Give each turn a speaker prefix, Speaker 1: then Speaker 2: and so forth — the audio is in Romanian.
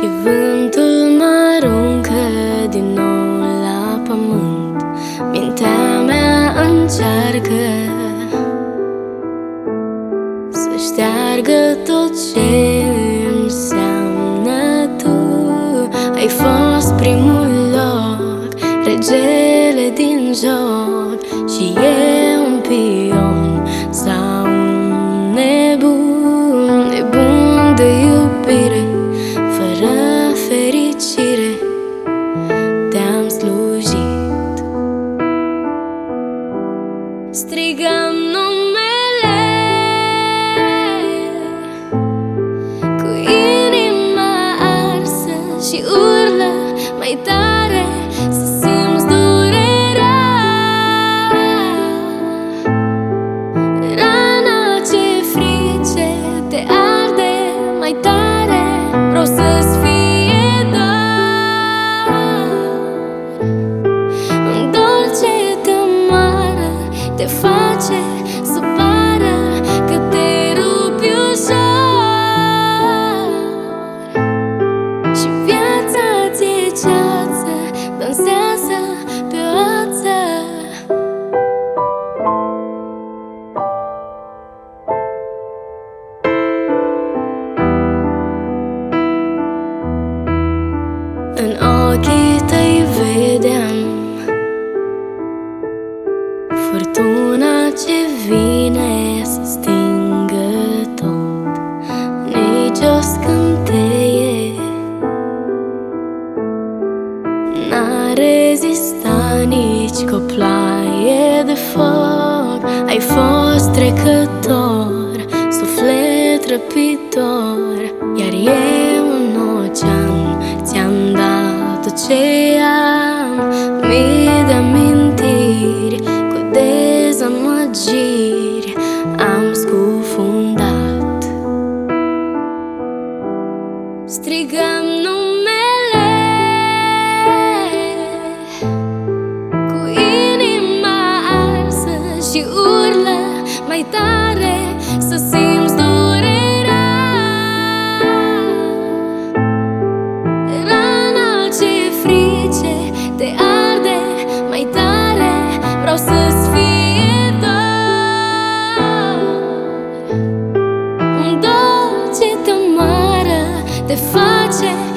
Speaker 1: Vântul mă aruncă din nou la pământ. Mintea mea încearcă Să șteargă tot ce înseamnă tu. Ai fost primul loc, regele din joc În ochii tăi vedeam Furtuna ce vine să stingă tot. Nici o scânteie N-a rezistat nici cu ploaie de foc. Ai fost trecător, suflet răpitor Iar eu în ocean ți-am dat tot 世界。